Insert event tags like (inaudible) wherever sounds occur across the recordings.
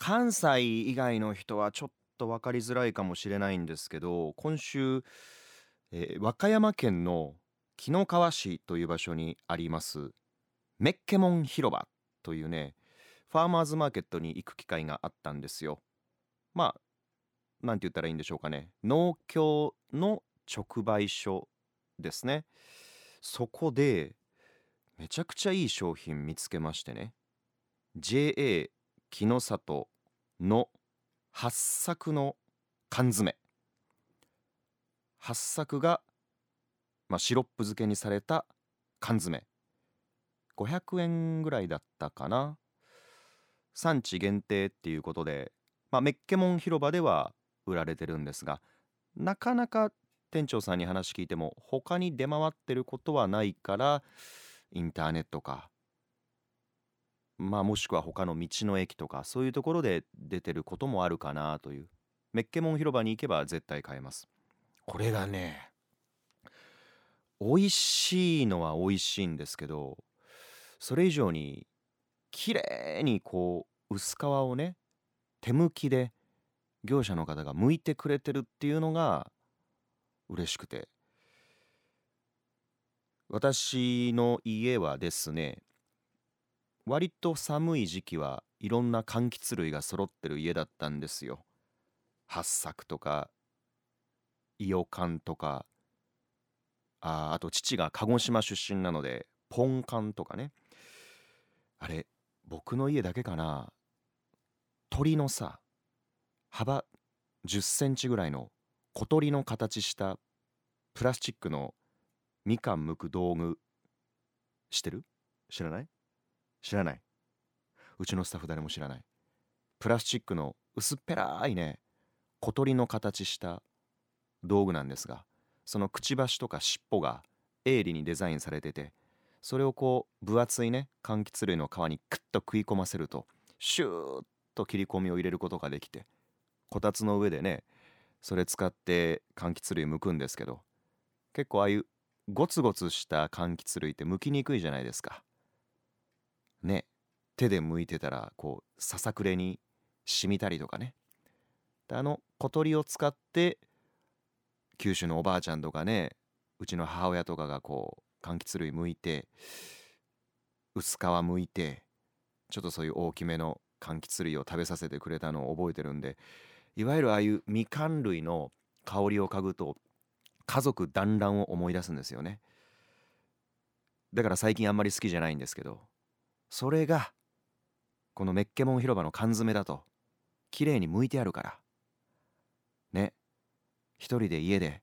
関西以外の人はちょっと分かりづらいかもしれないんですけど今週、えー和歌山県の紀の川市という場所にありますメッケモン広場というねファーマーズマーケットに行く機会があったんですよ。まあなんて言ったらいいんでしょうかね。農協の直売所ですね。そこでめちゃくちゃいい商品見つけましてね。JA 木の里の八作の缶詰。八作が、まあ、シロップ漬けにされた缶詰。500円ぐらいだったかな。産地限定っていうことで、まあ、メッケモン広場では売られてるんですがなかなか店長さんに話聞いても他に出回ってることはないからインターネットか。まあもしくは他の道の駅とかそういうところで出てることもあるかなという。メッケモン広場に行けば絶対買えます。これがね美味しいのは美味しいんですけどそれ以上に綺麗にこう薄皮をね手剥きで業者の方が剥いてくれてるっていうのが嬉しくて。私の家はですね割と寒い時期はいろんな柑橘類が揃ってる家だったんですよ。八作とか伊予柑とかああと父が鹿児島出身なのでポンカンとかね。あれ僕の家だけかな。鳥のさ幅10センチぐらいの小鳥の形したプラスチックのみかん剥く道具知ってる？知らない？知らない。うちのスタッフ誰も知らない。プラスチックの薄っぺらいね小鳥の形した道具なんですがそのくちばしとか尻尾が鋭利にデザインされててそれをこう分厚いね柑橘類の皮にクッと食い込ませるとシューッと切り込みを入れることができてこたつの上でねそれ使って柑橘類剥くんですけど結構ああいうゴツゴツした柑橘類って剥きにくいじゃないですか。ね手で剥いてたらこうささくれに染みたりとかね。であの小鳥を使って九州のおばあちゃんとかねうちの母親とかがこう柑橘類剥いて薄皮剥いてちょっとそういう大きめの柑橘類を食べさせてくれたのを覚えてるんでいわゆるああいうみかん類の香りを嗅ぐと家族団らんを思い出すんですよね。だから最近あんまり好きじゃないんですけどそれがこのメッケモン広場の缶詰だと綺麗に剥いてあるから。ね。一人で家で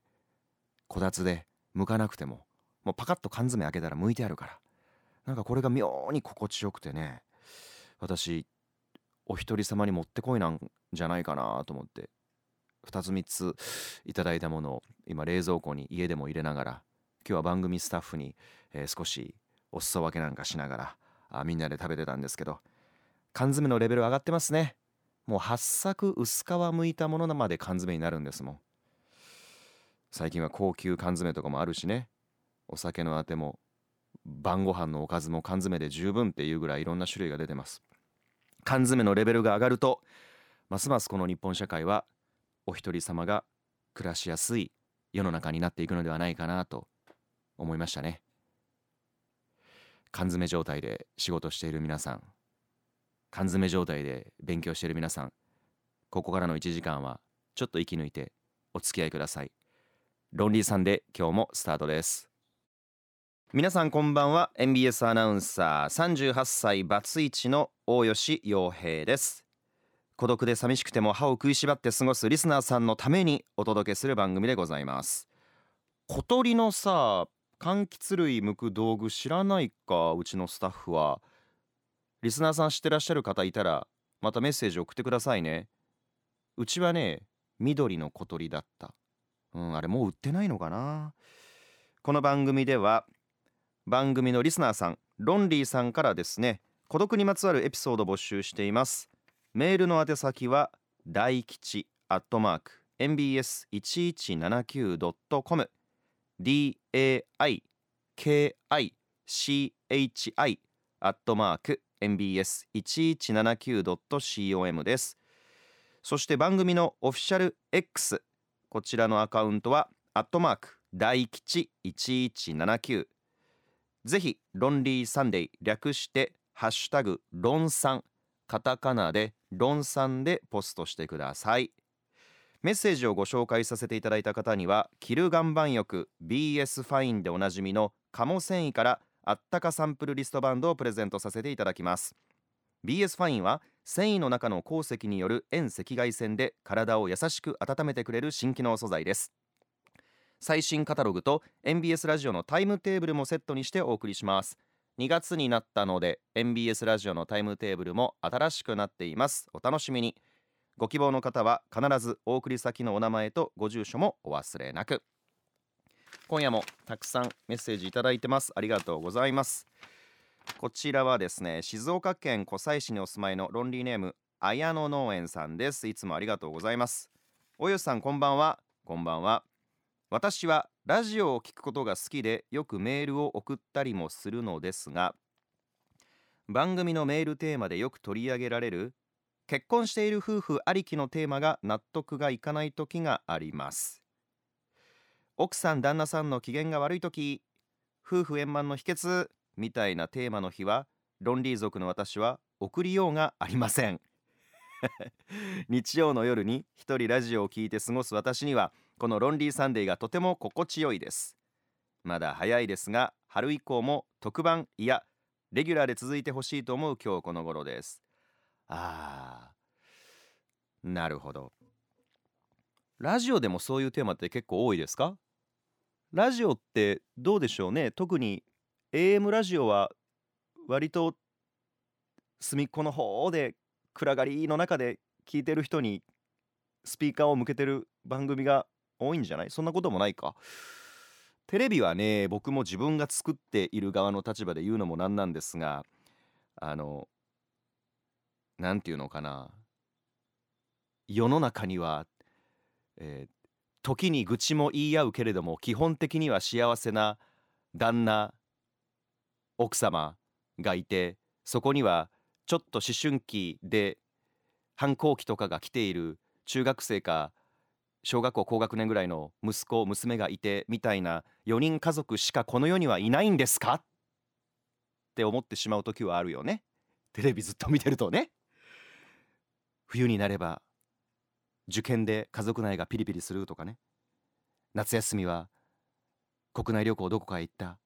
こたつで剥かなくてももうパカッと缶詰開けたら剥いてあるから。なんかこれが妙に心地よくてね。私お一人様にもってこいなんじゃないかなと思って2つ3ついただいたものを今冷蔵庫に家でも入れながら今日は番組スタッフに、えー少しお裾分けなんかしながらあみんなで食べてたんですけど缶詰のレベル上がってますね。もう八作薄皮剥いたものまで缶詰になるんですもん。最近は高級缶詰とかもあるしね。お酒のあても晩ご飯のおかずも缶詰で十分っていうぐらいいろんな種類が出てます。缶詰のレベルが上がるとますますこの日本社会はお一人様が暮らしやすい世の中になっていくのではないかなと思いましたね。缶詰状態で仕事している皆さん缶詰状態で勉強している皆さんここからの1時間はちょっと息抜いてお付き合いください。ロンリーさんで今日もスタートです。皆さんこんばんは。MBS アナウンサー38歳バツイチの大吉洋平です。孤独で寂しくても歯を食いしばって過ごすリスナーさんのためにお届けする番組でございます。小鳥のさ柑橘類剥く道具知らないかうちのスタッフは。リスナーさん知ってらっしゃる方いたらまたメッセージ送ってくださいね。うちはね緑の小鳥だった。うんあれもう売ってないのかな。この番組では番組のリスナーさんロンリーさんからですね孤独にまつわるエピソード募集しています。メールの宛先は大吉アットマーク mbs1179.com daiki,chi アットマーク mbs1179.com です。そして番組のオフィシャル X こちらのアカウントはアットマーク大吉1179ぜひロンリーサンデー略してハッシュタグロンさんカタカナでロンさんでポストしてください。メッセージをご紹介させていただいた方にはキル岩盤浴 BS ファインでおなじみの鴨繊維からあったかサンプルリストバンドをプレゼントさせていただきます。BS ファインは繊維の中の鉱石による遠赤外線で体を優しく温めてくれる新機能素材です。最新カタログと MBS ラジオのタイムテーブルもセットにしてお送りします。2月になったので MBS ラジオのタイムテーブルも新しくなっています。お楽しみに。ご希望の方は必ずお送り先のお名前とご住所もお忘れなく。今夜もたくさんメッセージいただいてます。ありがとうございます。こちらはですね静岡県湖西市にお住まいのロンリーネーム綾野農園さんです。いつもありがとうございます。およさんこんばんは。こんばんは。私はラジオを聞くことが好きでよくメールを送ったりもするのですが番組のメールテーマでよく取り上げられる結婚している夫婦ありきのテーマが納得がいかない時があります。奥さん旦那さんの機嫌が悪い時夫婦円満の秘訣みたいなテーマの日はロンリー族の私は送りようがありません。(laughs) 日曜の夜に一人ラジオを聞いて過ごす私にはこのロンリーサンデーがとても心地よいです。まだ早いですが春以降も特番いやレギュラーで続いてほしいと思う今日この頃です。あーなるほど。ラジオでもそういうテーマって結構多いですか？ラジオってどうでしょうね？特に AM ラジオは割と隅っこの方で暗がりの中で聞いてる人にスピーカーを向けてる番組が多いんじゃない？そんなこともないか。テレビはね僕も自分が作っている側の立場で言うのもなんなんですがあの何て言うのかな。世の中には、えー、時に愚痴も言い合うけれども基本的には幸せな旦那奥様がいてそこにはちょっと思春期で反抗期とかが来ている中学生か小学校高学年ぐらいの息子娘がいてみたいな4人家族しかこの世にはいないんですか？って思ってしまう時はあるよね。テレビずっと見てるとね。冬になれば受験で家族内がピリピリするとかね。夏休みは国内旅行どこかへ行った。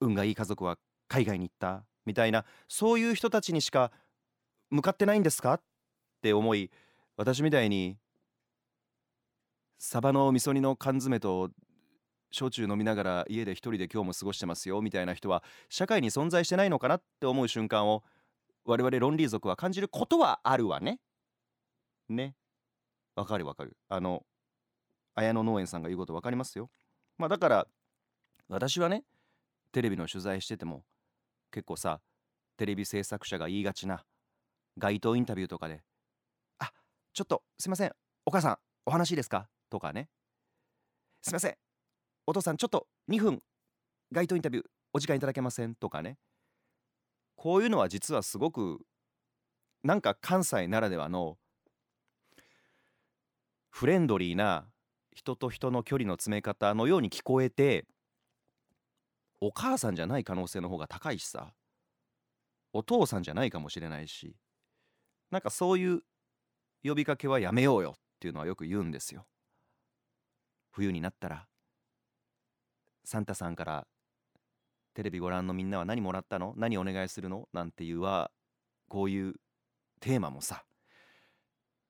運がいい家族は海外に行った。みたいなそういう人たちにしか向かってないんですか？って思い私みたいにサバの味噌煮の缶詰と焼酎飲みながら家で一人で今日も過ごしてますよ。みたいな人は社会に存在してないのかなって思う瞬間を我々ロンリー族は感じることはあるわね。ね。わかるわかる。あの綾野農園さんが言うこと分かりますよ。まあだから私はねテレビの取材してても結構さテレビ制作者が言いがちな街頭インタビューとかで「あちょっとすいませんお母さんお話いいですか?」とかね「すいませんお父さんちょっと2分街頭インタビューお時間いただけません?」とかねこういうのは実はすごくなんか関西ならではのフレンドリーな人と人の距離の詰め方のように聞こえてお母さんじゃない可能性の方が高いしさ。お父さんじゃないかもしれないし。なんかそういう呼びかけはやめようよっていうのはよく言うんですよ。冬になったら。サンタさんからテレビご覧のみんなは何もらったの？何お願いするの？なんていうはこういうテーマもさ。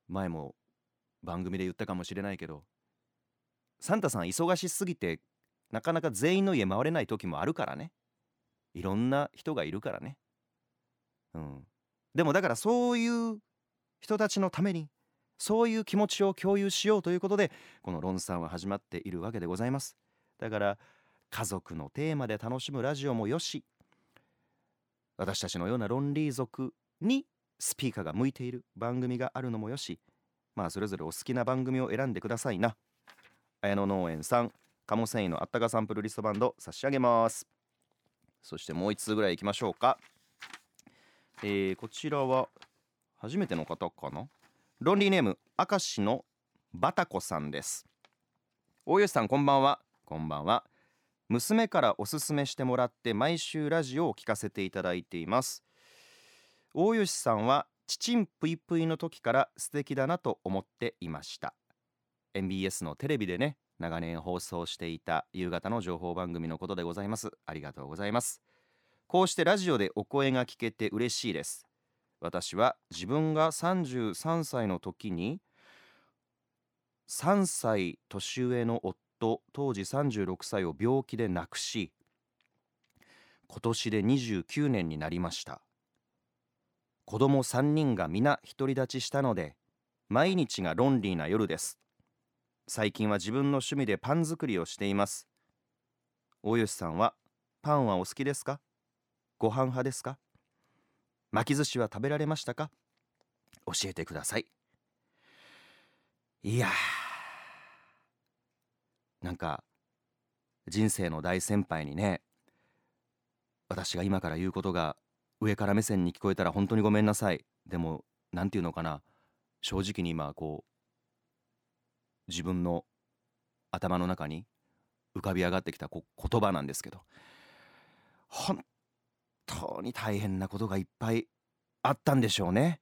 前も番組で言ったかもしれないけどサンタさん忙しすぎてなかなか全員の家回れない時もあるからね。いろんな人がいるからね。うん。でもだからそういう人たちのためにそういう気持ちを共有しようということでこの論んは始まっているわけでございます。だから家族のテーマで楽しむラジオもよし私たちのようなロンリー族にスピーカーが向いている番組があるのもよしまあそれぞれお好きな番組を選んでくださいな。綾野農園さん鴨繊維のあったかサンプルリストバンド差し上げます。そしてもう1通ぐらいいきましょうか。えーこちらは初めての方かな？ロンリーネーム明石のバタコさんです。大吉さんこんばんは。こんばんは。娘からおすすめしてもらって毎週ラジオを聞かせていただいています。大吉さんはちちんぷいぷいの時から素敵だなと思っていました。MBS のテレビでね長年放送していた夕方の情報番組のことでございます。ありがとうございます。こうしてラジオでお声が聞けて嬉しいです。私は自分が33歳の時に3歳年上の夫当時36歳を病気で亡くし今年で29年になりました。子供3人が皆独り立ちしたので毎日がロンリーな夜です。最近は自分の趣味でパン作りをしています。大吉さんはパンはお好きですか？ご飯派ですか？巻き寿司は食べられましたか？教えてください。いやなんか人生の大先輩にね私が今から言うことが上から目線に聞こえたら本当にごめんなさい。でもなんていうのかな。正直に今こう自分の頭の中に浮かび上がってきたこ言葉なんですけど。本当に大変なことがいっぱいあったんでしょうね。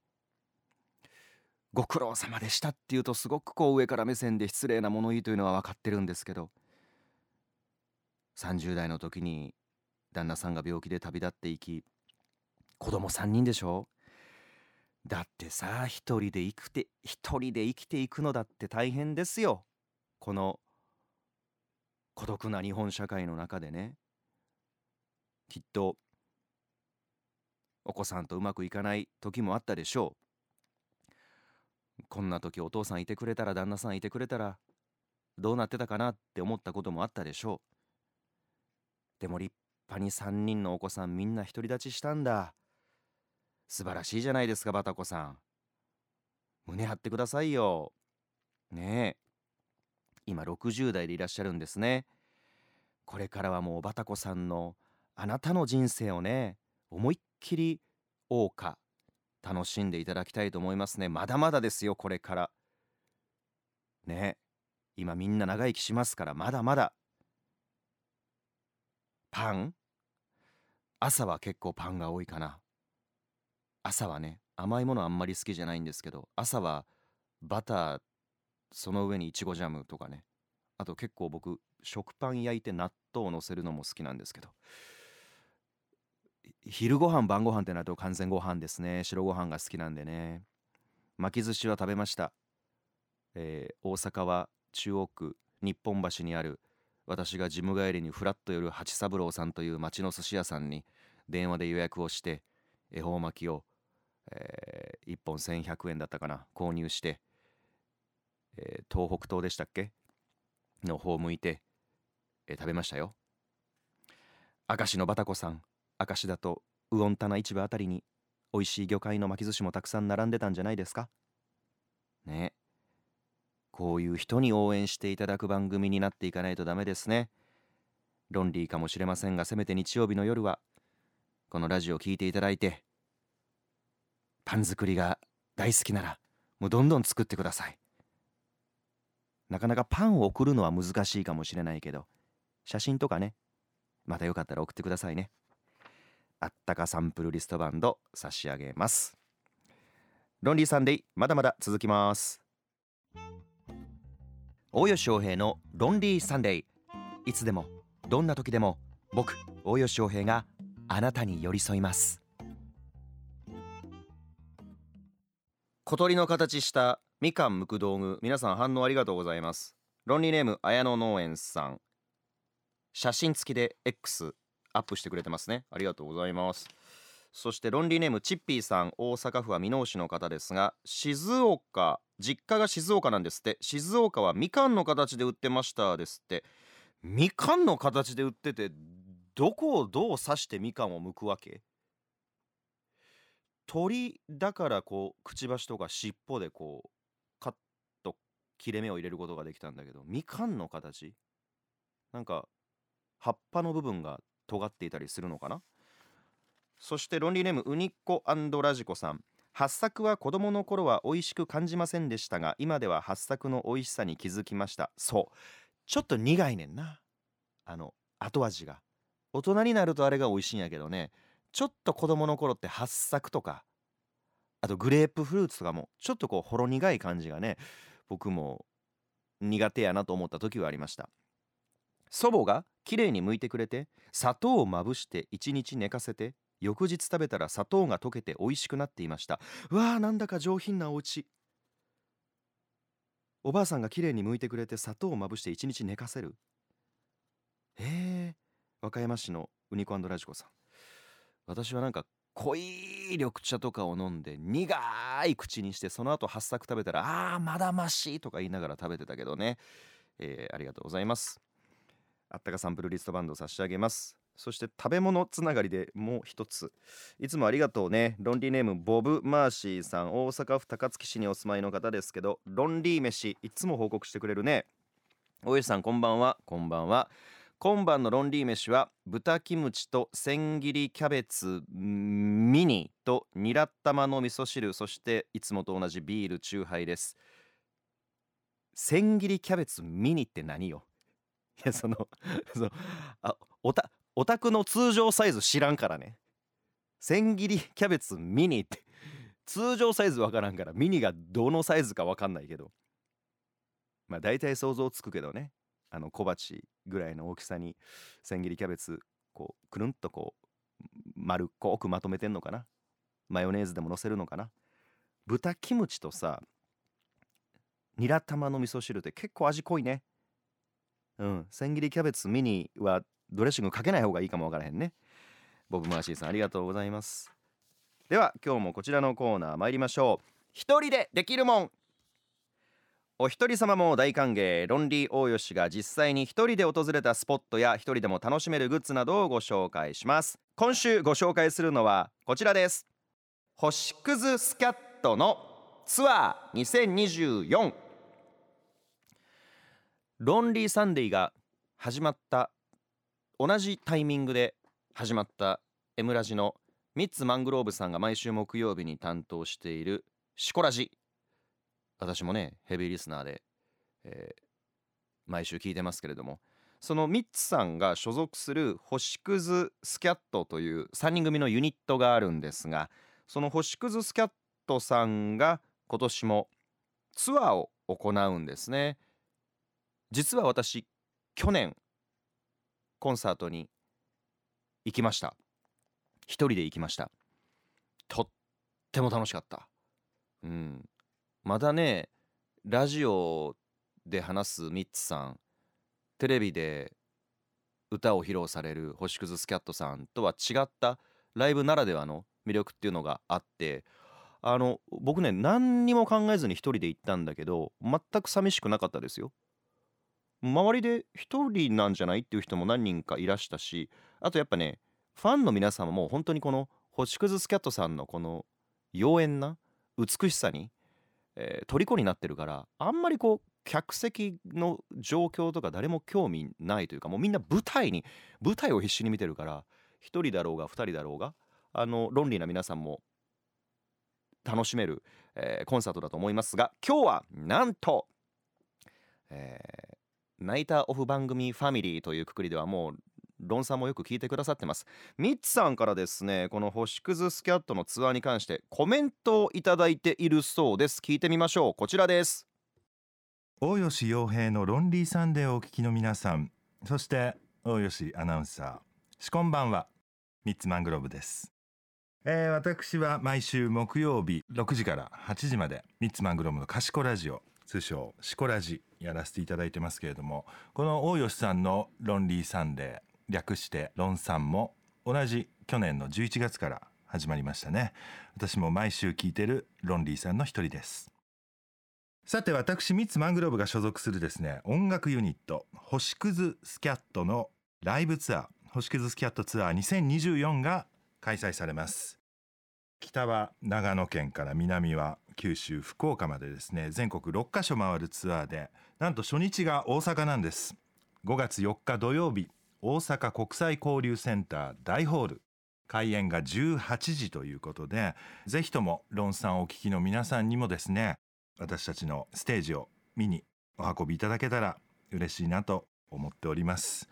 ご苦労様でしたっていうとすごくこう上から目線で失礼な物言いというのは分かってるんですけど。30代の時に旦那さんが病気で旅立っていき子供3人でしょ？だってさ一人で生きて一人で生きていくのだって大変ですよ。この孤独な日本社会の中でね。きっとお子さんとうまくいかない時もあったでしょう。こんな時お父さんいてくれたら旦那さんいてくれたらどうなってたかなって思ったこともあったでしょう。でも立派に3人のお子さんみんな独り立ちしたんだ。素晴らしいじゃないですかバタコさん。胸張ってくださいよ。ねえ。今60代でいらっしゃるんですね。これからはもうバタコさんのあなたの人生をね思いっきり謳歌楽しんでいただきたいと思いますね。まだまだですよこれから。ね今みんな長生きしますからまだまだ。パン？朝は結構パンが多いかな。朝はね甘いものあんまり好きじゃないんですけど朝はバターその上にいちごジャムとかね。あと結構僕食パン焼いて納豆をのせるのも好きなんですけど。昼ご飯晩ご飯ってなると完全ご飯ですね。白ご飯が好きなんでね。巻き寿司は食べました、えー大阪は中央区日本橋にある私がジム帰りにフラッと寄る八三郎さんという町の寿司屋さんに電話で予約をして恵方巻きを、え1本1100円だったかな。購入して、えー東北東でしたっけ？の方を向いて、えー食べましたよ。明石のバタコさん明石だと魚ン棚市場あたりに美味しい魚介の巻き寿司もたくさん並んでたんじゃないですか？ね。こういう人に応援していただく番組になっていかないとダメですね。ロンリーかもしれませんがせめて日曜日の夜はこのラジオを聞いていただいてパン作りが大好きならもうどんどん作ってください。なかなかパンを送るのは難しいかもしれないけど写真とかねまたよかったら送ってくださいね。あったかサンプルリストバンド差し上げます。ロンリーサンデーまだまだ続きます。大吉翔平のロンリーサンデー。いつでもどんな時でも僕大吉翔平があなたに寄り添います。小鳥の形したみかんむく道具。皆さん反応ありがとうございます。ロンリーネーム綾野農園さん。写真付きで X アップしてくれてますね。ありがとうございます。そしてロンリーネームチッピーさん。大阪府は箕面市の方ですが静岡実家が静岡なんですって。静岡はみかんの形で売ってましたですって。みかんの形で売っててどこをどう刺してみかんを剥くわけ？鳥だからこうくちばしとか尻尾でこうカッと切れ目を入れることができたんだけどみかんの形？なんか葉っぱの部分が尖っていたりするのかな？そしてロンリーネームウニッコラジコさん。八作は子供の頃は美味しく感じませんでしたが今では八作の美味しさに気づきました。そう。ちょっと苦いねんな。あの後味が。大人になるとあれが美味しいんやけどね。ちょっと子供の頃って八作とかあとグレープフルーツとかもちょっとこうほろ苦い感じがね僕も苦手やなと思った時はありました。祖母がきれいに剥いてくれて砂糖をまぶして1日寝かせて翌日食べたら砂糖が溶けて美味しくなっていました。わーなんだか上品なお家。おばあさんがきれいに剥いてくれて砂糖をまぶして1日寝かせる。へえ和歌山市のウニコラジコさん。私はなんか濃い緑茶とかを飲んで苦い口にしてその後八作食べたらあーまだましとか言いながら食べてたけどね、えー、ありがとうございます。あったかサンプルリストバンドを差し上げます。そして食べ物つながりでもう一つ。いつもありがとうね。ロンリーネームボブ・マーシーさん。大阪府高槻市にお住まいの方ですけどロンリー飯いつも報告してくれるね。おやさんこんばんは。こんばんは。今晩のロンリー飯は豚キムチと千切りキャベツミニとニラ玉の味噌汁そしていつもと同じビールチューハイです。千切りキャベツミニって何よ？いやその (laughs) そのあおたお宅の通常サイズ知らんからね。千切りキャベツミニって通常サイズわからんからミニがどのサイズかわかんないけど。まあ大体想像つくけどね。あの小鉢ぐらいの大きさに千切りキャベツこうくるんとこう丸っこくまとめてんのかな？マヨネーズでものせるのかな？豚キムチとさニラ玉の味噌汁って結構味濃いね。うん千切りキャベツミニはドレッシングかけない方がいいかもわからへんね。ボブマーシーさんありがとうございます。では今日もこちらのコーナー参りましょう。一人でできるもん。お一人様も大歓迎。ロンリー大吉が実際に一人で訪れたスポットや一人でも楽しめるグッズなどをご紹介します。今週ご紹介するのはこちらです。星屑スキャットのツアー2024ロンリーサンデーが始まった同じタイミングで始まった M ラジのミッツマングローブさんが毎週木曜日に担当しているシコラジ。私もねヘビーリスナーで、えー、毎週聞いてますけれどもそのミッツさんが所属する星屑スキャットという3人組のユニットがあるんですがその星屑スキャットさんが今年もツアーを行うんですね。実は私去年コンサートに行きました。一人で行きました。とっても楽しかった。うん。まだねラジオで話すミッツさんテレビで歌を披露される星屑スキャットさんとは違ったライブならではの魅力っていうのがあってあの僕ね何にも考えずに一人で行ったんだけど全く寂しくなかったですよ。周りで一人なんじゃないっていう人も何人かいらしたしあとやっぱねファンの皆様も本当にこの星屑スキャットさんのこの妖艶な美しさにえー、虜になってるからあんまりこう客席の状況とか誰も興味ないというかもうみんな舞台に舞台を必死に見てるから1人だろうが2人だろうがあのロンリーな皆さんも楽しめる、えー、コンサートだと思いますが今日はなんと、えー、ナイターオフ番組ファミリーというくくりではもうロンさんもよく聞いてくださってます。ミッツさんからですねこの星屑スキャットのツアーに関してコメントをいただいているそうです。聞いてみましょう。こちらです。大吉洋平のロンリーサンデーをお聞きの皆さん。そして大吉アナウンサー。しこんばんは。ミッツマングローブです。えー、私は毎週木曜日6時から8時までミッツマングローブの賢ラジオ通称シコラジやらせていただいてますけれどもこの大吉さんのロンリーサンデー略してロンさんも同じ去年の11月から始まりましたね。私も毎週聞いてるロンリーさんの一人です。さて私ミッツマングローブが所属するですね音楽ユニット星屑スキャットのライブツアー星屑スキャットツアー2024が開催されます。北は長野県から南は九州福岡までですね全国6カ所回るツアーでなんと初日が大阪なんです。5月4日土曜日大阪国際交流センター大ホール。開演が18時ということでぜひともロンさんお聞きの皆さんにもですね私たちのステージを見にお運びいただけたら嬉しいなと思っております。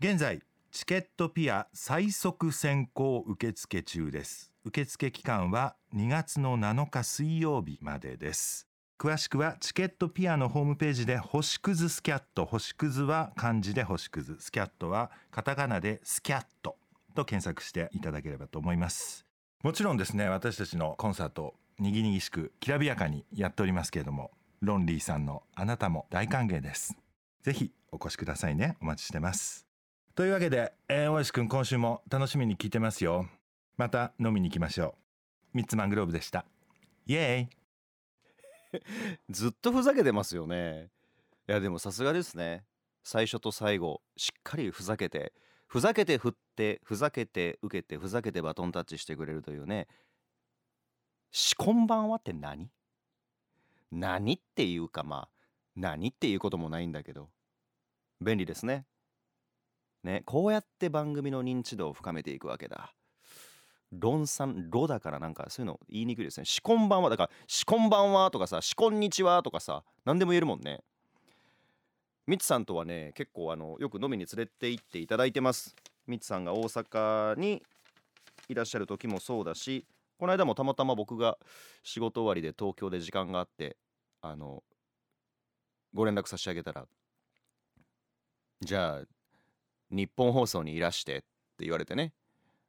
現在チケットピア最速先行受付中です。受付期間は2月の7日水曜日までです。詳しくはチケットピアのホームページで星屑スキャット星屑は漢字で星屑スキャットはカタカナでスキャットと検索していただければと思います。もちろんですね私たちのコンサートにぎにぎしくきらびやかにやっておりますけれどもロンリーさんのあなたも大歓迎です。ぜひお越しくださいね。お待ちしてます。というわけで、えー、大石くん今週も楽しみに聞いてますよ。また飲みに行きましょう。ミッツマングローブでした。イエーイ。(laughs) ずっとふざけてますよね。いやでもさすがですね。最初と最後しっかりふざけてふざけて振ってふざけて受けてふざけてバトンタッチしてくれるというね「しこんばんは」って何？何っていうかまあ何っていうこともないんだけど。便利ですね。ねこうやって番組の認知度を深めていくわけだ。論算ロだからなんかそういうの言いにくいですね。しこんばんはだからしこんばんはとかさしこんにちはとかさ何でも言えるもんね。ミツさんとはね結構あのよく飲みに連れて行っていただいてます。ミツさんが大阪にいらっしゃる時もそうだしこの間もたまたま僕が仕事終わりで東京で時間があってあのご連絡差し上げたらじゃあ日本放送にいらしてって言われてね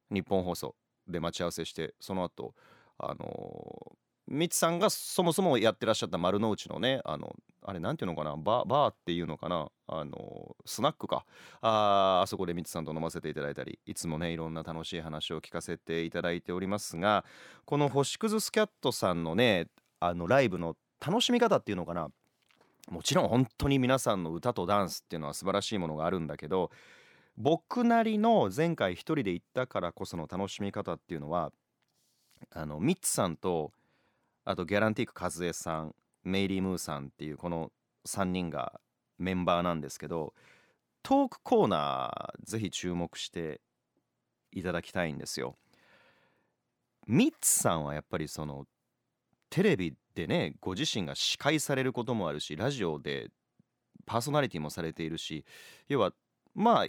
日本放送で待ち合わせしてその後あのみつさんがそもそもやってらっしゃった丸の内のねあのあれなんていうのかなバーっていうのかなあのスナックか。ああそこでみつさんと飲ませていただいたりいつもねいろんな楽しい話を聞かせていただいておりますがこの星屑スキャットさんのねあのライブの楽しみ方っていうのかな。もちろん本当に皆さんの歌とダンスっていうのは素晴らしいものがあるんだけど僕なりの前回一人で行ったからこその楽しみ方っていうのはあのミッツさんとあとギャランティーク和江さんメイリー・ムーさんっていうこの3人がメンバーなんですけどトークコーナーぜひ注目していただきたいんですよ。ミッツさんはやっぱりそのテレビでねご自身が司会されることもあるしラジオでパーソナリティもされているし要はまあ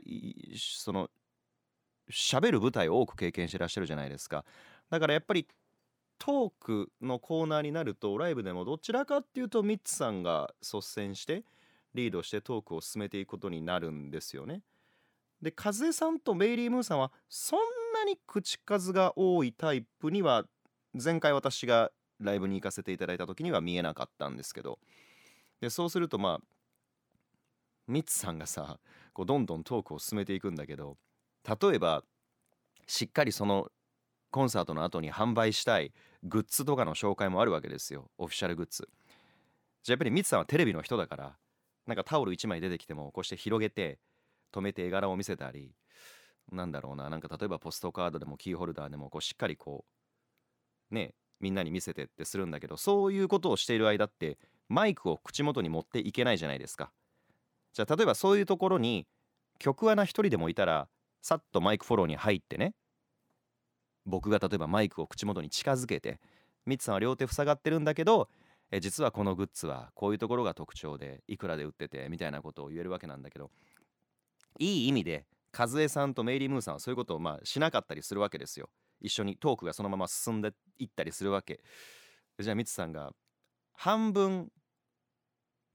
その喋る舞台を多く経験してらっしゃるじゃないですかだからやっぱりトークのコーナーになるとライブでもどちらかっていうとミッツさんが率先してリードしてトークを進めていくことになるんですよね。で風さんとメイリー・ムーさんはそんなに口数が多いタイプには前回私がライブに行かせていただいた時には見えなかったんですけどでそうするとまあミッツさんがさこうどんどんトークを進めていくんだけど例えばしっかりそのコンサートの後に販売したいグッズとかの紹介もあるわけですよ。オフィシャルグッズ。じゃあやっぱりミツさんはテレビの人だからなんかタオル1枚出てきてもこうして広げて止めて絵柄を見せたりなんだろうななんか例えばポストカードでもキーホルダーでもこうしっかりこうねみんなに見せてってするんだけどそういうことをしている間ってマイクを口元に持っていけないじゃないですか。じゃあ例えばそういうところに曲穴一人でもいたらさっとマイクフォローに入ってね。僕が例えばマイクを口元に近づけてミツさんは両手塞がってるんだけどえ実はこのグッズはこういうところが特徴でいくらで売っててみたいなことを言えるわけなんだけどいい意味で和江さんとメイリー・ムーさんはそういうことをまあしなかったりするわけですよ。一緒にトークがそのまま進んでいったりするわけ。じゃあミツさんが半分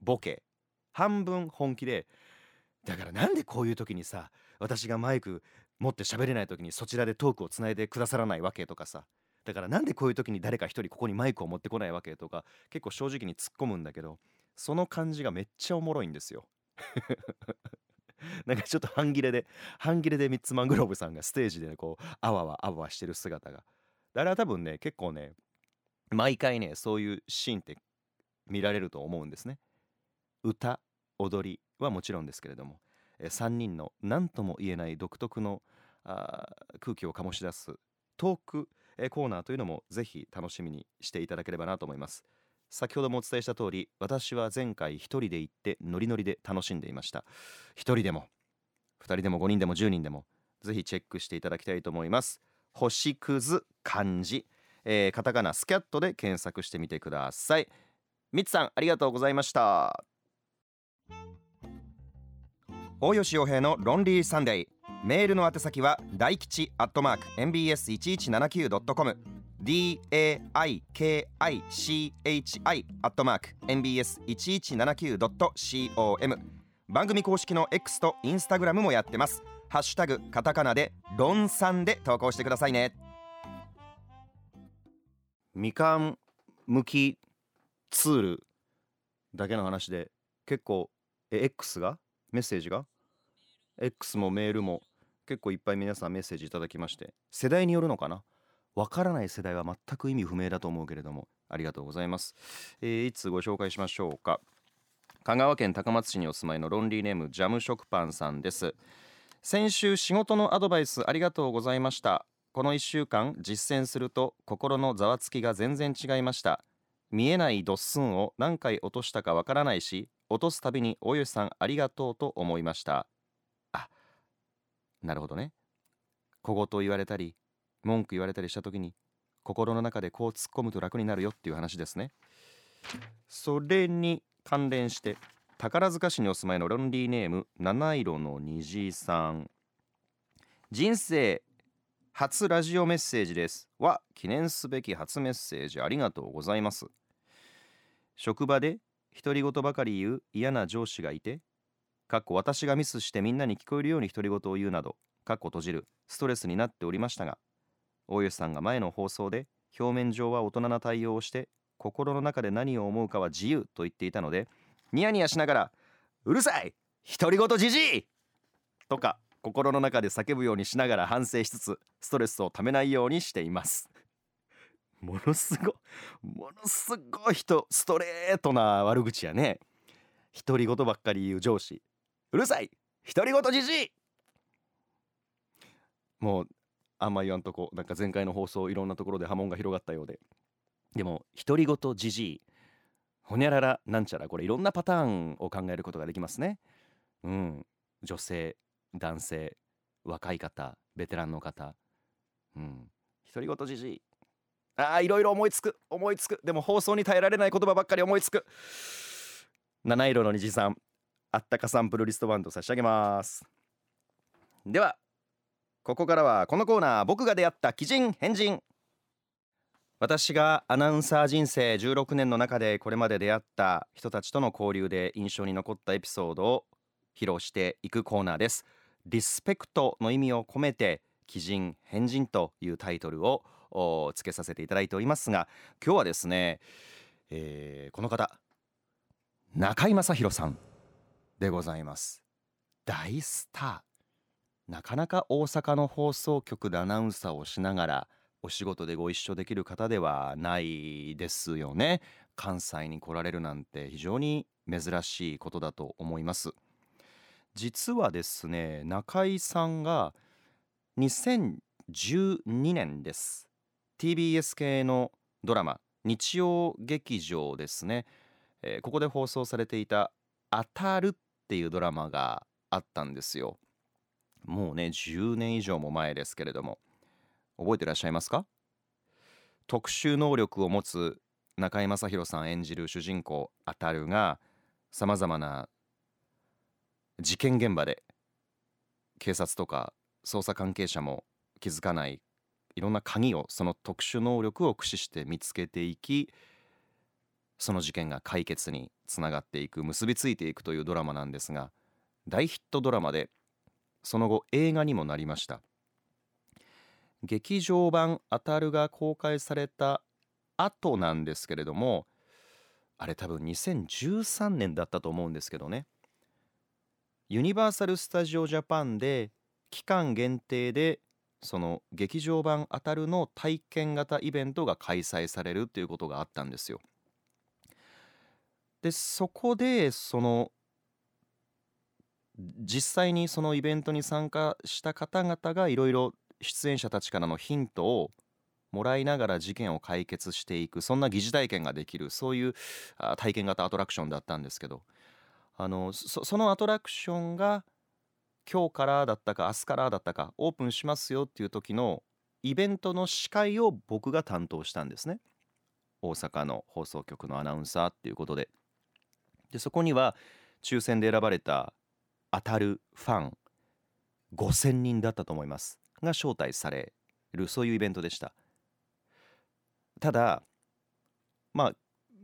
ボケ半分本気でだからなんでこういう時にさ私がマイク持って喋れない時にそちらでトークをつないでくださらないわけとかさだからなんでこういう時に誰か一人ここにマイクを持ってこないわけとか結構正直に突っ込むんだけどその感じがめっちゃおもろいんですよ。(laughs) なんかちょっと半切れで半切れでミッツマングローブさんがステージでこうあわわあわわしてる姿が。あれは多分ね結構ね毎回ねそういうシーンって見られると思うんですね。歌踊りはもちろんですけれども3人の何とも言えない独特のあ空気を醸し出すトークコーナーというのもぜひ楽しみにしていただければなと思います。先ほどもお伝えした通り私は前回一人で行ってノリノリで楽しんでいました。一人でも二人でも五人でも十人でもぜひチェックしていただきたいと思います。星屑漢字、えーカタカナスキャットで検索してみてください。みつさんありがとうございました。大吉洋平のロンリーサンデー。メールの宛先は大吉アットマーク mbs1179.com daikichi アットマーク mbs1179.com 番組公式の X と Instagram もやってます。ハッシュタグカタカナでロンさんで投稿してくださいね。みかん向きツールだけの話で結構え X が？メッセージが？X もメールも結構いっぱい皆さんメッセージいただきまして世代によるのかな？わからない世代は全く意味不明だと思うけれどもありがとうございます、えー、いつご紹介しましょうか？香川県高松市にお住まいのロンリーネームジャム食パンさんです。先週仕事のアドバイスありがとうございました。この1週間実践すると心のざわつきが全然違いました。見えないドッスンを何回落としたかわからないし落とすたびに大吉さんありがとうと思いました。なるほどね。小言言われたり文句言われたりした時に心の中でこう突っ込むと楽になるよっていう話ですね。それに関連して宝塚市にお住まいのロンリーネーム七色の虹さん。人生初ラジオメッセージです。は記念すべき初メッセージありがとうございます。職場で独り言ばかり言う嫌な上司がいてかっこ私がミスしてみんなに聞こえるように独り言を言うなどかっこ閉じるストレスになっておりましたが大吉さんが前の放送で表面上は大人な対応をして心の中で何を思うかは自由と言っていたのでニヤニヤしながら「うるさい独り言じじい!」とか心の中で叫ぶようにしながら反省しつつストレスをためないようにしていますものすごものすごい人ストレートな悪口やね独り言ばっかり言う上司うるさい。独り言じじい。もうあんま言わんとこ。なんか前回の放送いろんなところで波紋が広がったようで。でも独り言じじい。ほにゃららなんちゃら。これいろんなパターンを考えることができますね。うん。女性男性若い方ベテランの方。うん。独り言じじい。あーいろいろ思いつく。思いつく。でも放送に耐えられない言葉ばっかり思いつく。七色の虹さん。あったかサンプルリストバンド差し上げます。ではここからはこのコーナー僕が出会った奇人変人。私がアナウンサー人生16年の中でこれまで出会った人たちとの交流で印象に残ったエピソードを披露していくコーナーです。リスペクトの意味を込めて奇人変人というタイトルをつけさせていただいておりますが今日はですね、えーこの方中居正広さん。でございます。大スター。なかなか大阪の放送局でアナウンサーをしながらお仕事でご一緒できる方ではないですよね。関西に来られるなんて非常に珍しいことだと思います。実はですね中井さんが2012年です。TBS 系のドラマ日曜劇場ですね、えーここで放送されていた「当たる」っていうドラマがあったんですよ。もうね10年以上も前ですけれども。覚えてらっしゃいますか？特殊能力を持つ中居正広さん演じる主人公アタルがさまざまな事件現場で警察とか捜査関係者も気づかないいろんな鍵をその特殊能力を駆使して見つけていきその事件が解決につながっていく結びついていくというドラマなんですが大ヒットドラマでその後映画にもなりました劇場版「あたる」が公開された後なんですけれどもあれ多分2013年だったと思うんですけどねユニバーサル・スタジオ・ジャパンで期間限定でその劇場版「あたる」の体験型イベントが開催されるっていうことがあったんですよ。でそこでその実際にそのイベントに参加した方々がいろいろ出演者たちからのヒントをもらいながら事件を解決していくそんな疑似体験ができるそういう体験型アトラクションだったんですけど。あのそそのアトラクションが今日からだったか明日からだったかオープンしますよっていう時のイベントの司会を僕が担当したんですね。大阪の放送局のアナウンサーっていうことで。でそこには抽選で選ばれた当たるファン5,000人だったと思います。が招待されるそういうイベントでした。ただまあ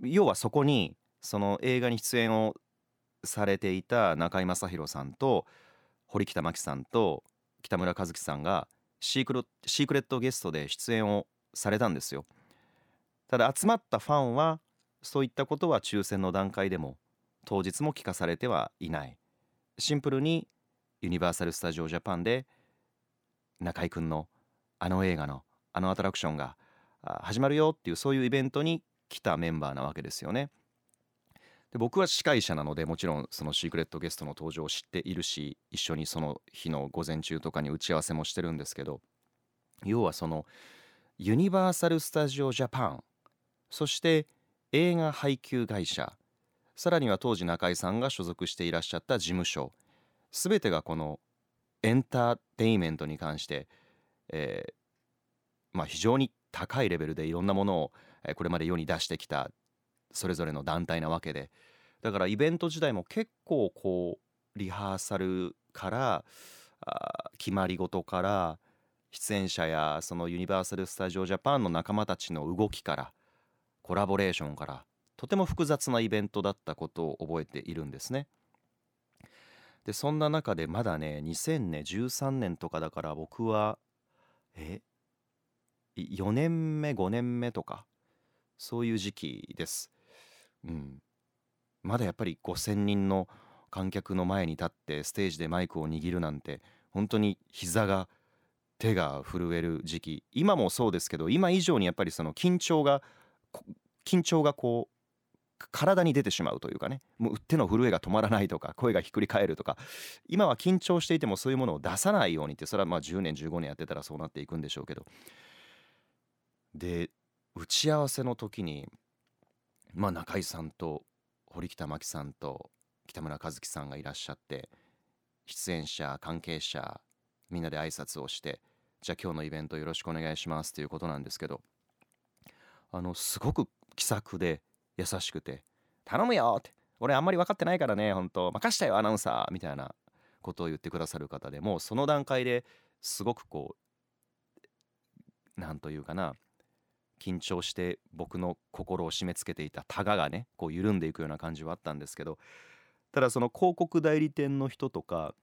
要はそこにその映画に出演をされていた中居正広さんと堀北真希さんと北村一樹さんがシークロシークレットゲストで出演をされたんですよ。ただ集まったファンはそういったことは抽選の段階でも当日も聞かされてはいないシンプルにユニバーサル・スタジオ・ジャパンで中居君のあの映画のあのアトラクションが始まるよっていうそういうイベントに来たメンバーなわけですよね。で僕は司会者なのでもちろんそのシークレットゲストの登場を知っているし一緒にその日の午前中とかに打ち合わせもしてるんですけど要はそのユニバーサル・スタジオ・ジャパンそして映画配給会社さらには当時中井さんが所属していらっしゃった事務所。全てがこのエンターテインメントに関して、えー、まあ、非常に高いレベルでいろんなものをこれまで世に出してきたそれぞれの団体なわけで。だからイベント自体も結構こうリハーサルから決まり事から出演者やそのユニバーサル・スタジオ・ジャパンの仲間たちの動きからコラボレーションからとても複雑なイベントだったことを覚えているんですね。でそんな中でまだね2013年とかだから僕はえ4年目5年目とかそういう時期です。うん、まだやっぱり5,000人の観客の前に立ってステージでマイクを握るなんて本当に膝が手が震える時期今もそうですけど今以上にやっぱりその緊張が緊張がこう体に出てしまうというかねもう手の震えが止まらないとか声がひっくり返るとか今は緊張していてもそういうものを出さないようにってそれはまあ10年15年やってたらそうなっていくんでしょうけど。で打ち合わせの時にまあ中井さんと堀北真希さんと北村一樹さんがいらっしゃって出演者関係者みんなで挨拶をしてじゃあ今日のイベントよろしくお願いしますということなんですけどあのすごく気さくで優しくて「頼むよ!」って「俺あんまり分かってないからね本当任したよアナウンサー」みたいなことを言ってくださる方でもうその段階ですごくこうなんというかな緊張して僕の心を締め付けていたタガがねこう緩んでいくような感じはあったんですけどただその広告代理店の人とか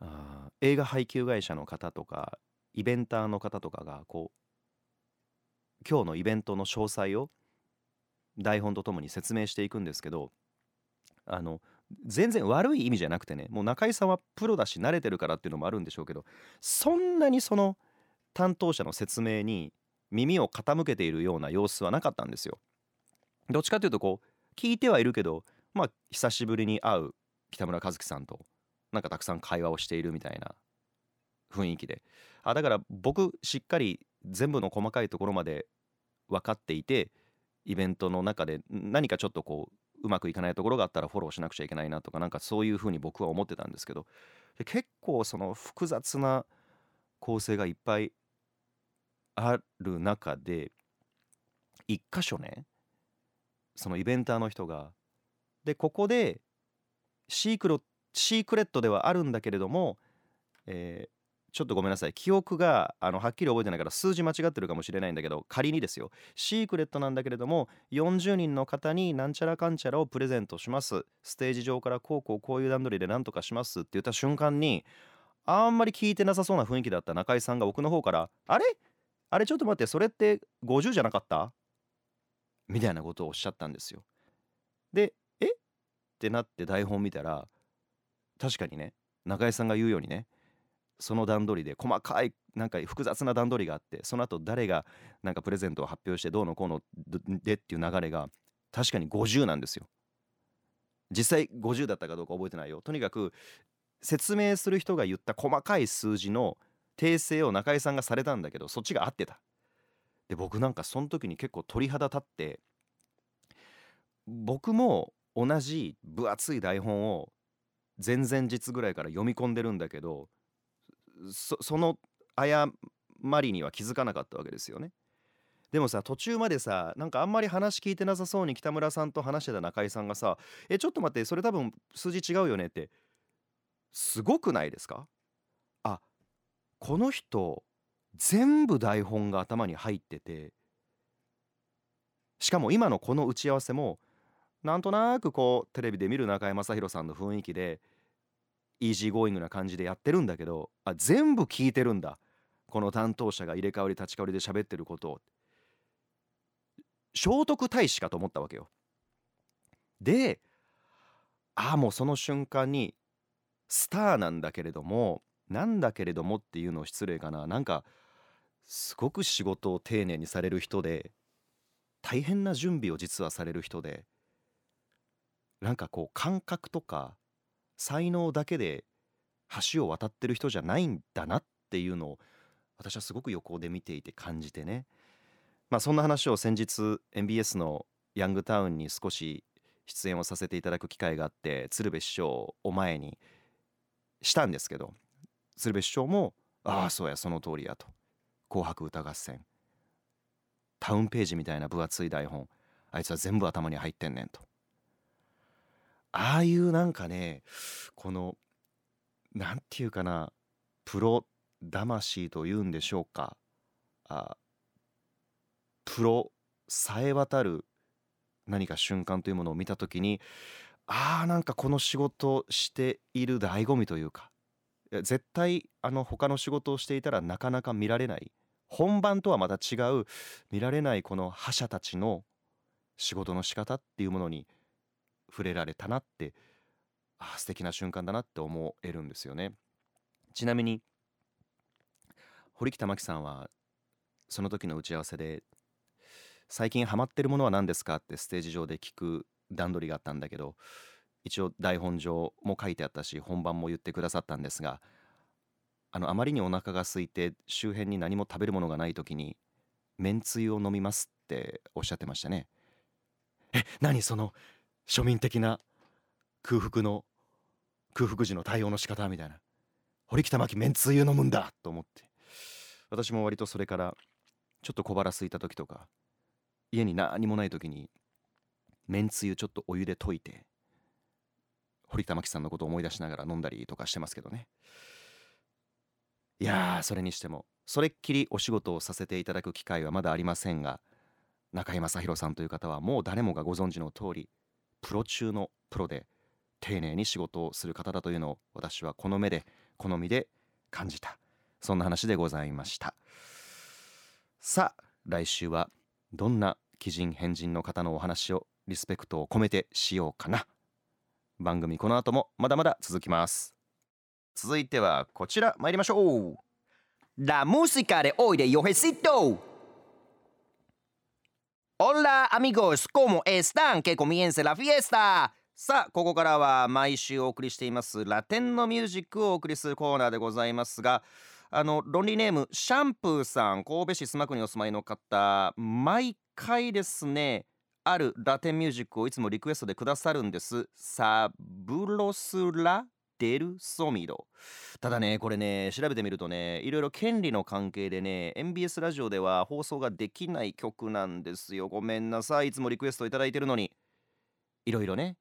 あ映画配給会社の方とかイベンターの方とかがこう今日のイベントの詳細を台本とともに説明していくんですけどあの全然悪い意味じゃなくてねもう中井さんはプロだし慣れてるからっていうのもあるんでしょうけどそんなにその担当者の説明に耳を傾けているような様子はなかったんですよ。どっちかというとこう聞いてはいるけどまあ久しぶりに会う北村一樹さんとなんかたくさん会話をしているみたいな雰囲気であだから僕しっかり全部の細かいところまで分かっていてイベントの中で何かちょっとこううまくいかないところがあったらフォローしなくちゃいけないなとかなんかそういうふうに僕は思ってたんですけど結構その複雑な構成がいっぱいある中で一箇所ねそのイベンターの人がでここでシークロシークレットではあるんだけれども、えーちょっとごめんなさい。記憶があのはっきり覚えてないから数字間違ってるかもしれないんだけど仮にですよ。シークレットなんだけれども40人の方になんちゃらかんちゃらをプレゼントします。ステージ上からこうこうこういう段取りでなんとかしますって言った瞬間にあんまり聞いてなさそうな雰囲気だった中井さんが僕の方から「あれ？あれ？ちょっと待ってそれって50じゃなかった？みたいなことをおっしゃったんですよ。でえ？ってなって台本見たら確かにね中井さんが言うようにねその段取りで細かいなんか複雑な段取りがあってその後誰がなんかプレゼントを発表してどうのこうのでっていう流れが確かに50なんですよ。実際50だったかどうか覚えてないよ。とにかく説明する人が言った細かい数字の訂正を中井さんがされたんだけどそっちが合ってたで僕なんかその時に結構鳥肌立って僕も同じ分厚い台本を前々日ぐらいから読み込んでるんだけどその誤マリには気づかなかったわけですよね。でもさ途中までさなんかあんまり話聞いてなさそうに北村さんと話してた中井さんがさ「えちょっと待ってそれ多分数字違うよね」ってすごくないですか？あこの人全部台本が頭に入っててしかも今のこの打ち合わせもなんとなくこうテレビで見る中居正広さんの雰囲気でイージーゴーイングな感じでやってるんだけどあ全部聞いてるんだ。この担当者が入れ替わり立ち替わりで喋ってることを。聖徳太子かと思ったわけよ。でああもうその瞬間にスターなんだけれどもなんだけれどもっていうの失礼かな。なんかすごく仕事を丁寧にされる人で大変な準備を実はされる人でなんかこう感覚とか才能だけで橋を渡ってる人じゃないんだなっていうのを私はすごく横で見ていて感じてね。まあそんな話を先日 MBS のヤングタウンに少し出演をさせていただく機会があって鶴瓶師匠を前にしたんですけど鶴瓶師匠も「ああそうやその通りや」と「紅白歌合戦」タウンページみたいな分厚い台本あいつは全部頭に入ってんねんと。ああいうなんかねこのなんていうかなプロ魂というんでしょうか。あプロさえ渡る何か瞬間というものを見た時にあーなんかこの仕事をしている醍醐味というか絶対あの他の仕事をしていたらなかなか見られない本番とはまた違う見られないこの覇者たちの仕事の仕方っていうものに触れられたなってあ素敵な瞬間だなって思えるんですよね。ちなみに堀北真希さんはその時の打ち合わせで最近ハマってるものは何ですかってステージ上で聞く段取りがあったんだけど一応台本上も書いてあったし本番も言ってくださったんですがあのあまりにお腹が空いて周辺に何も食べるものがない時にめんつゆを飲みますっておっしゃってましたねえ何その庶民的な空腹の空腹時の対応の仕方みたいな。堀北真希めんつゆ飲むんだと思って。私も割とそれからちょっと小腹空いた時とか家に何もない時にめんつゆちょっとお湯で溶いて堀田真希さんのことを思い出しながら飲んだりとかしてますけどね。いやーそれにしてもそれっきりお仕事をさせていただく機会はまだありませんが中居正広さんという方はもう誰もがご存知の通りプロ中のプロで丁寧に仕事をする方だというのを私はこの目で好みで感じた。そんな話でございました。さあ来週はどんな奇人変人の方のお話をリスペクトを込めてしようかな。番組この後もまだまだ続きます。続いてはこちら参りましょう。La música de hoy de Yojecito. Hola amigos, ¿cómo están? Que comience la fiesta. さあここからは毎週お送りしていますラテンのミュージックをお送りするコーナーでございますがあのロンリーネームシャンプーさん神戸市須磨区にお住まいの方毎回ですねあるラテンミュージックをいつもリクエストでくださるんですサブロスラデルソミド。ただねこれね調べてみるとねいろいろ権利の関係でね MBS ラジオでは放送ができない曲なんですよ。ごめんなさい。いつもリクエストいいてるのに。いろいろね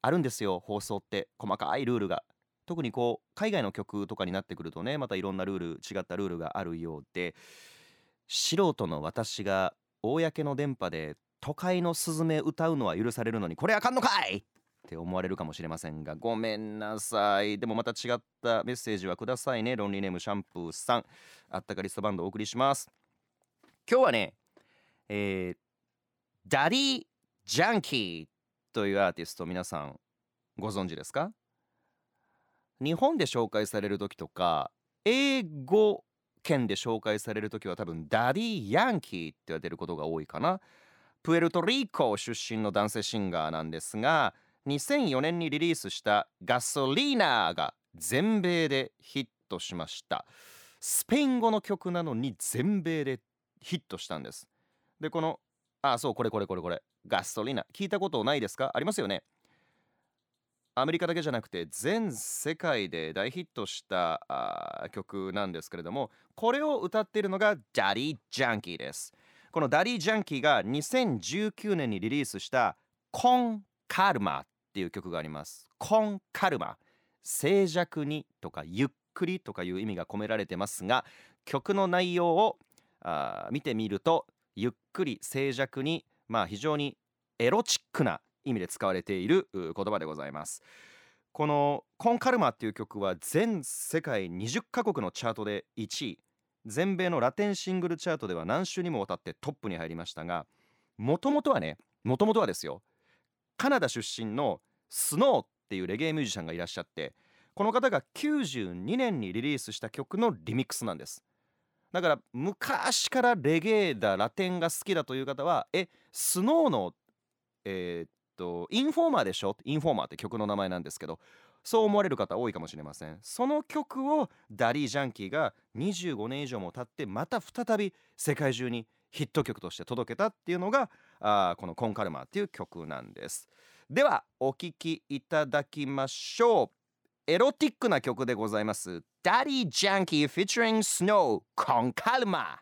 あるんですよ。放送って細かいルールが。特にこう海外の曲とかになってくるとねまたいろんなルール違ったルールがあるようで。素人の私が公の電波で都会のスズメ歌うのは許されるのにこれあかんのかい！って思われるかもしれませんがごめんなさい。でもまた違ったメッセージはくださいね。ロンリーネームシャンプーさん。あったかリストバンドお送りします。今日はねえー、ダディ・ジャンキーというアーティスト皆さんご存知ですか？日本で紹介される時とか英語圏で紹介される時は多分ダディ・ヤンキーって言われることが多いかな。プエルトリコ出身の男性シンガーなんですが2004年にリリースした「Gasolina」が全米でヒットしました。スペイン語の曲なのに全米でヒットしたんです。でこのあそうこれこれこれこれ。 Gasolina。聞いたことないですか？ありますよね。アメリカだけじゃなくて全世界で大ヒットしたあ曲なんですけれどもこれを歌っているのがダディ・ジャンキーです。このダディ・ジャンキーが2019年にリリースした Con Calma。っていう曲があります。 Con Calma。静寂にとかゆっくりとかいう意味が込められてますが曲の内容をあ見てみるとゆっくり静寂にまあ非常にエロチックな意味で使われている言葉でございます。この「Con Calma」っていう曲は全世界20カ国のチャートで1位。全米のラテンシングルチャートでは何週にもわたってトップに入りましたがもともとはねもともとはですよ。カナダ出身のスノーっていうレゲエミュージシャンがいらっしゃってこの方が92年にリリースした曲のリミックスなんです。だから昔からレゲエだラテンが好きだという方はえスノーのえー、っとインフォーマーでしょ？インフォーマーって曲の名前なんですけどそう思われる方多いかもしれません。その曲をダリー・ジャンキーが25年以上も経ってまた再び世界中にヒット曲として届けたっていうのがあこの「Con Calma」っていう曲なんです。ではお聴きいただきましょう。エロティックな曲でございます。ダディ・ジャンキー featuring Snow Con Calma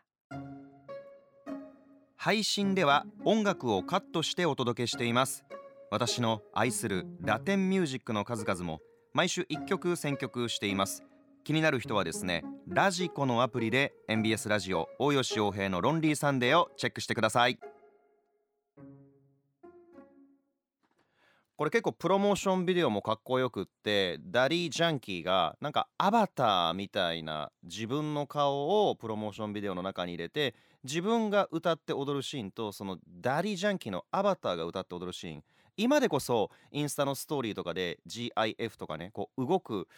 配信では音楽をカットしてお届けしています。私の愛するラテンミュージックの数々も毎週1曲選曲しています。気になる人はですねラジコのアプリで MBS ラジオ大吉洋平のロンリーサンデーをチェックしてください。これ結構プロモーションビデオもかっこよくってダリー・ジャンキーがなんかアバターみたいな自分の顔をプロモーションビデオの中に入れて自分が歌って踊るシーンとそのダリー・ジャンキーのアバターが歌って踊るシーン。今でこそインスタのストーリーとかで GIF とかねこう動く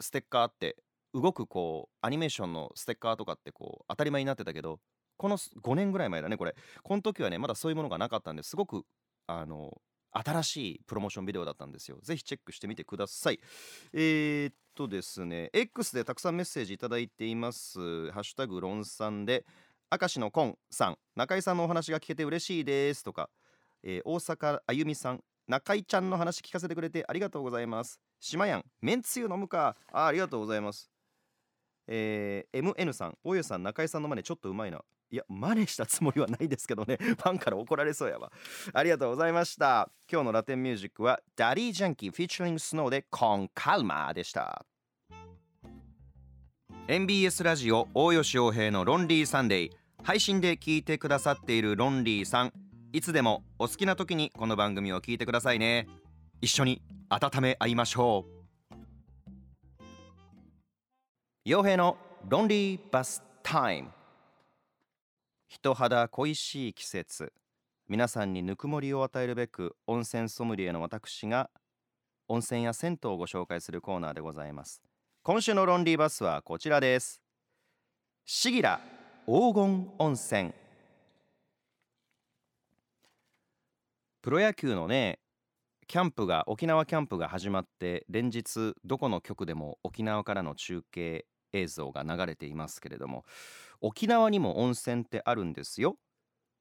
ステッカーって動くこうアニメーションのステッカーとかってこう当たり前になってたけどこの5年ぐらい前だねこれ。この時はねまだそういうものがなかったんですごくあの新しいプロモーションビデオだったんですよ。ぜひチェックしてみてください。えー、っとですね X でたくさんメッセージいただいています。ハッシュタグロンさんで明石のコンさん。中井さんのお話が聞けて嬉しいですとか。えー、大阪あゆみさん中井ちゃんの話聞かせてくれてありがとうございます。島やんめんつゆ飲むか。あありがとうございます。えー、MN さん大家さん中井さんの真似ちょっとうまいな。いや真似したつもりはないですけどね。(laughs) ファンから怒られそうやわ。ありがとうございました。今日のラテンミュージックはダディジャンキー featuring Snow で Con Calma でした MBS ラジオ大吉洋平のロンリーサンデー配信で聞いてくださっているロンリーさんいつでもお好きな時にこの番組を聞いてくださいね。一緒に温め合いましょう。傭兵のロンリーバスタイム。人肌恋しい季節。皆さんにぬくもりを与えるべく温泉ソムリエの私が温泉や銭湯をご紹介するコーナーでございます。今週のロンリーバスはこちらです。シギラ黄金温泉。プロ野球のねキャンプが沖縄キャンプが始まって連日どこの局でも沖縄からの中継映像が流れていますけれども沖縄にも温泉ってあるんですよ。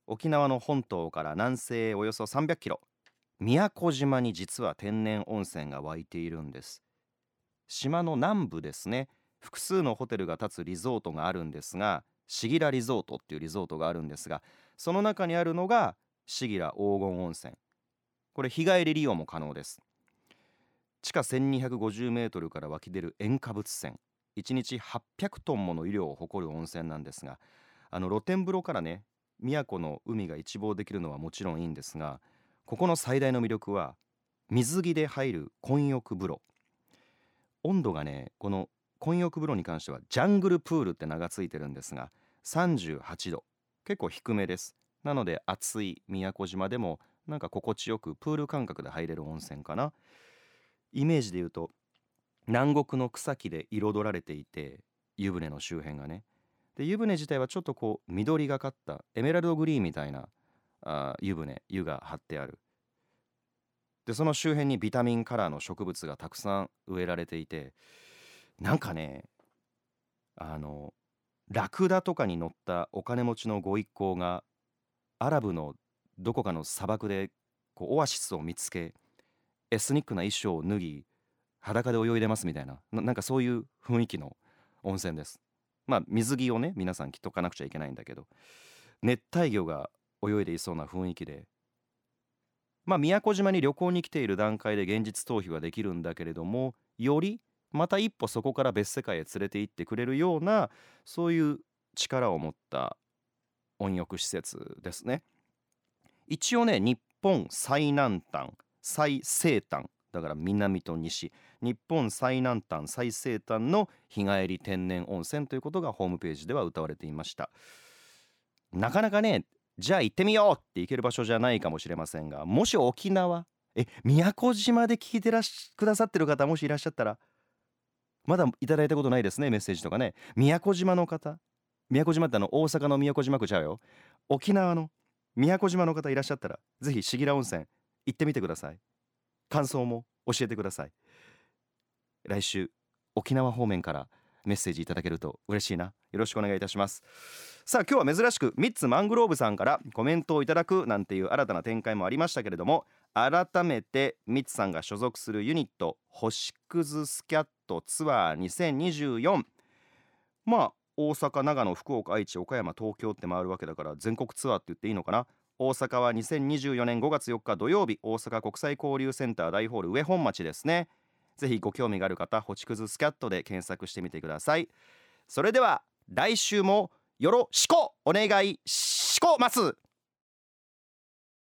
沖縄の本島から南西へおよそ300キロ。宮古島に実は天然温泉が湧いているんです。島の南部ですね。複数のホテルが建つリゾートがあるんですがシギラリゾートっていうリゾートがあるんですがその中にあるのがシギラ黄金温泉。これ日帰り利用も可能です。地下1250メートルから湧き出る塩化物泉。1日800トンもの湯量を誇る温泉なんですがあの露天風呂からね宮古の海が一望できるのはもちろんいいんですがここの最大の魅力は水着で入る混浴風呂。温度がねこの混浴風呂に関してはジャングルプールって名が付いてるんですが38度。結構低めです。なので暑い宮古島でもなんか心地よくプール感覚で入れる温泉かな。イメージで言うと南国の草木で彩られていて湯船の周辺がね。で湯船自体はちょっとこう緑がかったエメラルドグリーンみたいなあ湯船湯が張ってある。でその周辺にビタミンカラーの植物がたくさん植えられていてなんかねあのラクダとかに乗ったお金持ちのご一行がアラブのどこかの砂漠でこうオアシスを見つけエスニックな衣装を脱ぎ裸で泳いでますみたいな。なんかそういう雰囲気の温泉です。まあ水着をね皆さん着とかなくちゃいけないんだけど。熱帯魚が泳いでいそうな雰囲気で。まあ宮古島に旅行に来ている段階で現実逃避はできるんだけれどもよりまた一歩そこから別世界へ連れて行ってくれるようなそういう力を持った温浴施設ですね。一応ね日本最南端最西端だから南と西日本最南端最西端の日帰り天然温泉ということがホームページでは歌われていました。なかなかねじゃあ行ってみようって行ける場所じゃないかもしれませんがもし沖縄え宮古島で聞いてらしくださってる方もしいらっしゃったらまだいただいたことないですねメッセージとかね。宮古島の方宮古島ってあの大阪の宮古島区ちゃうよ。沖縄の宮古島の方いらっしゃったらぜひしぎら温泉行ってみてください。感想も教えてください。来週沖縄方面からメッセージいただけると嬉しいな。よろしくお願いいたします。さあ今日は珍しくミッツマングローブさんからコメントをいただくなんていう新たな展開もありましたけれども改めてミッツさんが所属するユニット星屑スキャットツアー2024まあ大阪長野福岡愛知岡山東京って回るわけだから全国ツアーって言っていいのかな？大阪は2024年5月4日土曜日大阪国際交流センター大ホール上本町ですね。ぜひご興味がある方星屑スキャットで検索してみてください。それでは来週もよろしくお願いしこます。